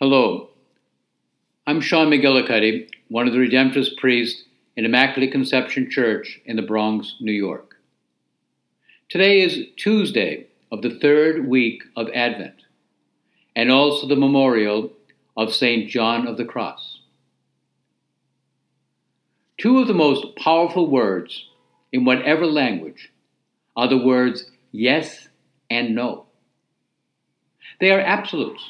Hello, I'm Sean McGillicuddy, one of the Redemptorist priests in Immaculate Conception Church in the Bronx, New York. Today is Tuesday of the third week of Advent, and also the memorial of St. John of the Cross. Two of the most powerful words in whatever language are the words yes and no. They are absolutes.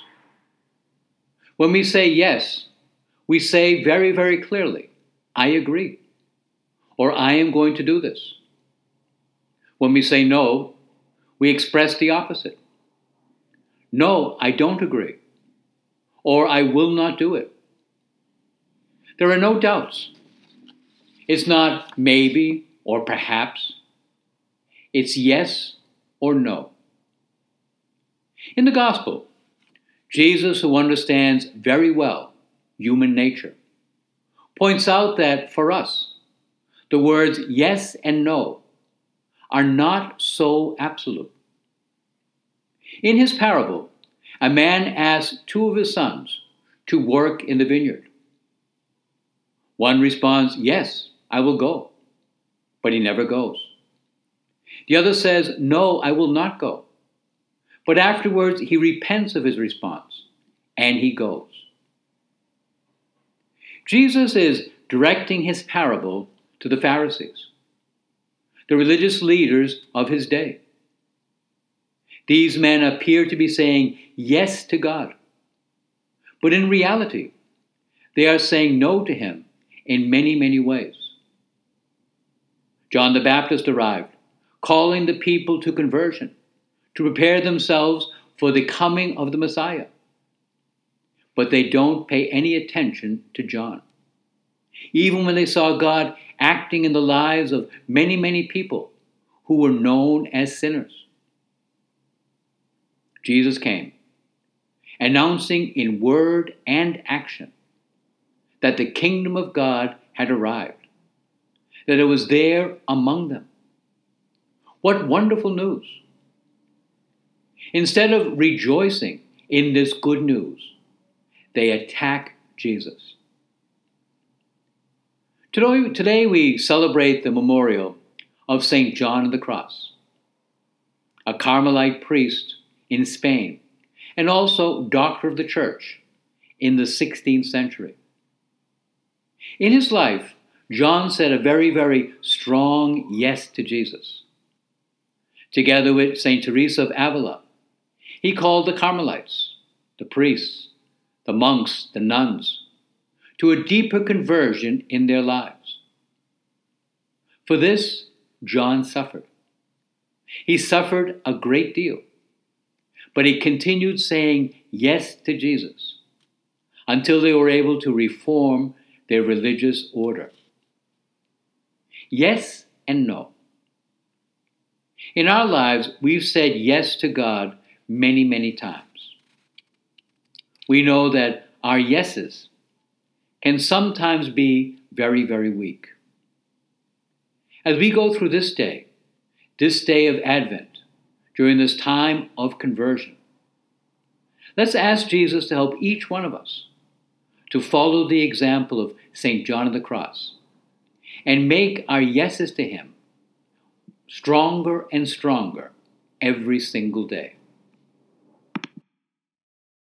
When we say yes, we say very, very clearly, I agree, or I am going to do this. When we say no, we express the opposite. No, I don't agree, or I will not do it. There are no doubts. It's not maybe or perhaps. It's yes or no. In the Gospel, Jesus, who understands very well human nature, points out that for us, the words yes and no are not so absolute. In his parable, a man asks two of his sons to work in the vineyard. One responds, Yes, I will go, but he never goes. The other says, No, I will not go. But afterwards, he repents of his response and he goes. Jesus is directing his parable to the Pharisees, the religious leaders of his day. These men appear to be saying yes to God, but in reality, they are saying no to him in many, many ways. John the Baptist arrived, calling the people to conversion to prepare themselves for the coming of the Messiah. But they don't pay any attention to John. Even when they saw God acting in the lives of many, many people who were known as sinners. Jesus came, announcing in word and action that the kingdom of God had arrived, that it was there among them. What wonderful news! Instead of rejoicing in this good news, they attack Jesus. Today, we celebrate the memorial of St. John of the Cross, a Carmelite priest in Spain, and also doctor of the church in the 16th century. In his life, John said a very, very strong yes to Jesus. Together with St. Teresa of Avila, he called the Carmelites, the priests, the monks, the nuns, to a deeper conversion in their lives. For this, John suffered. He suffered a great deal, but he continued saying yes to Jesus until they were able to reform their religious order. Yes and no. In our lives, we've said yes to God many, many times. We know that our yeses can sometimes be very, very weak. As we go through this day, this day of Advent, during this time of conversion, let's ask Jesus to help each one of us to follow the example of St. John of the Cross and make our yeses to Him stronger and stronger every single day.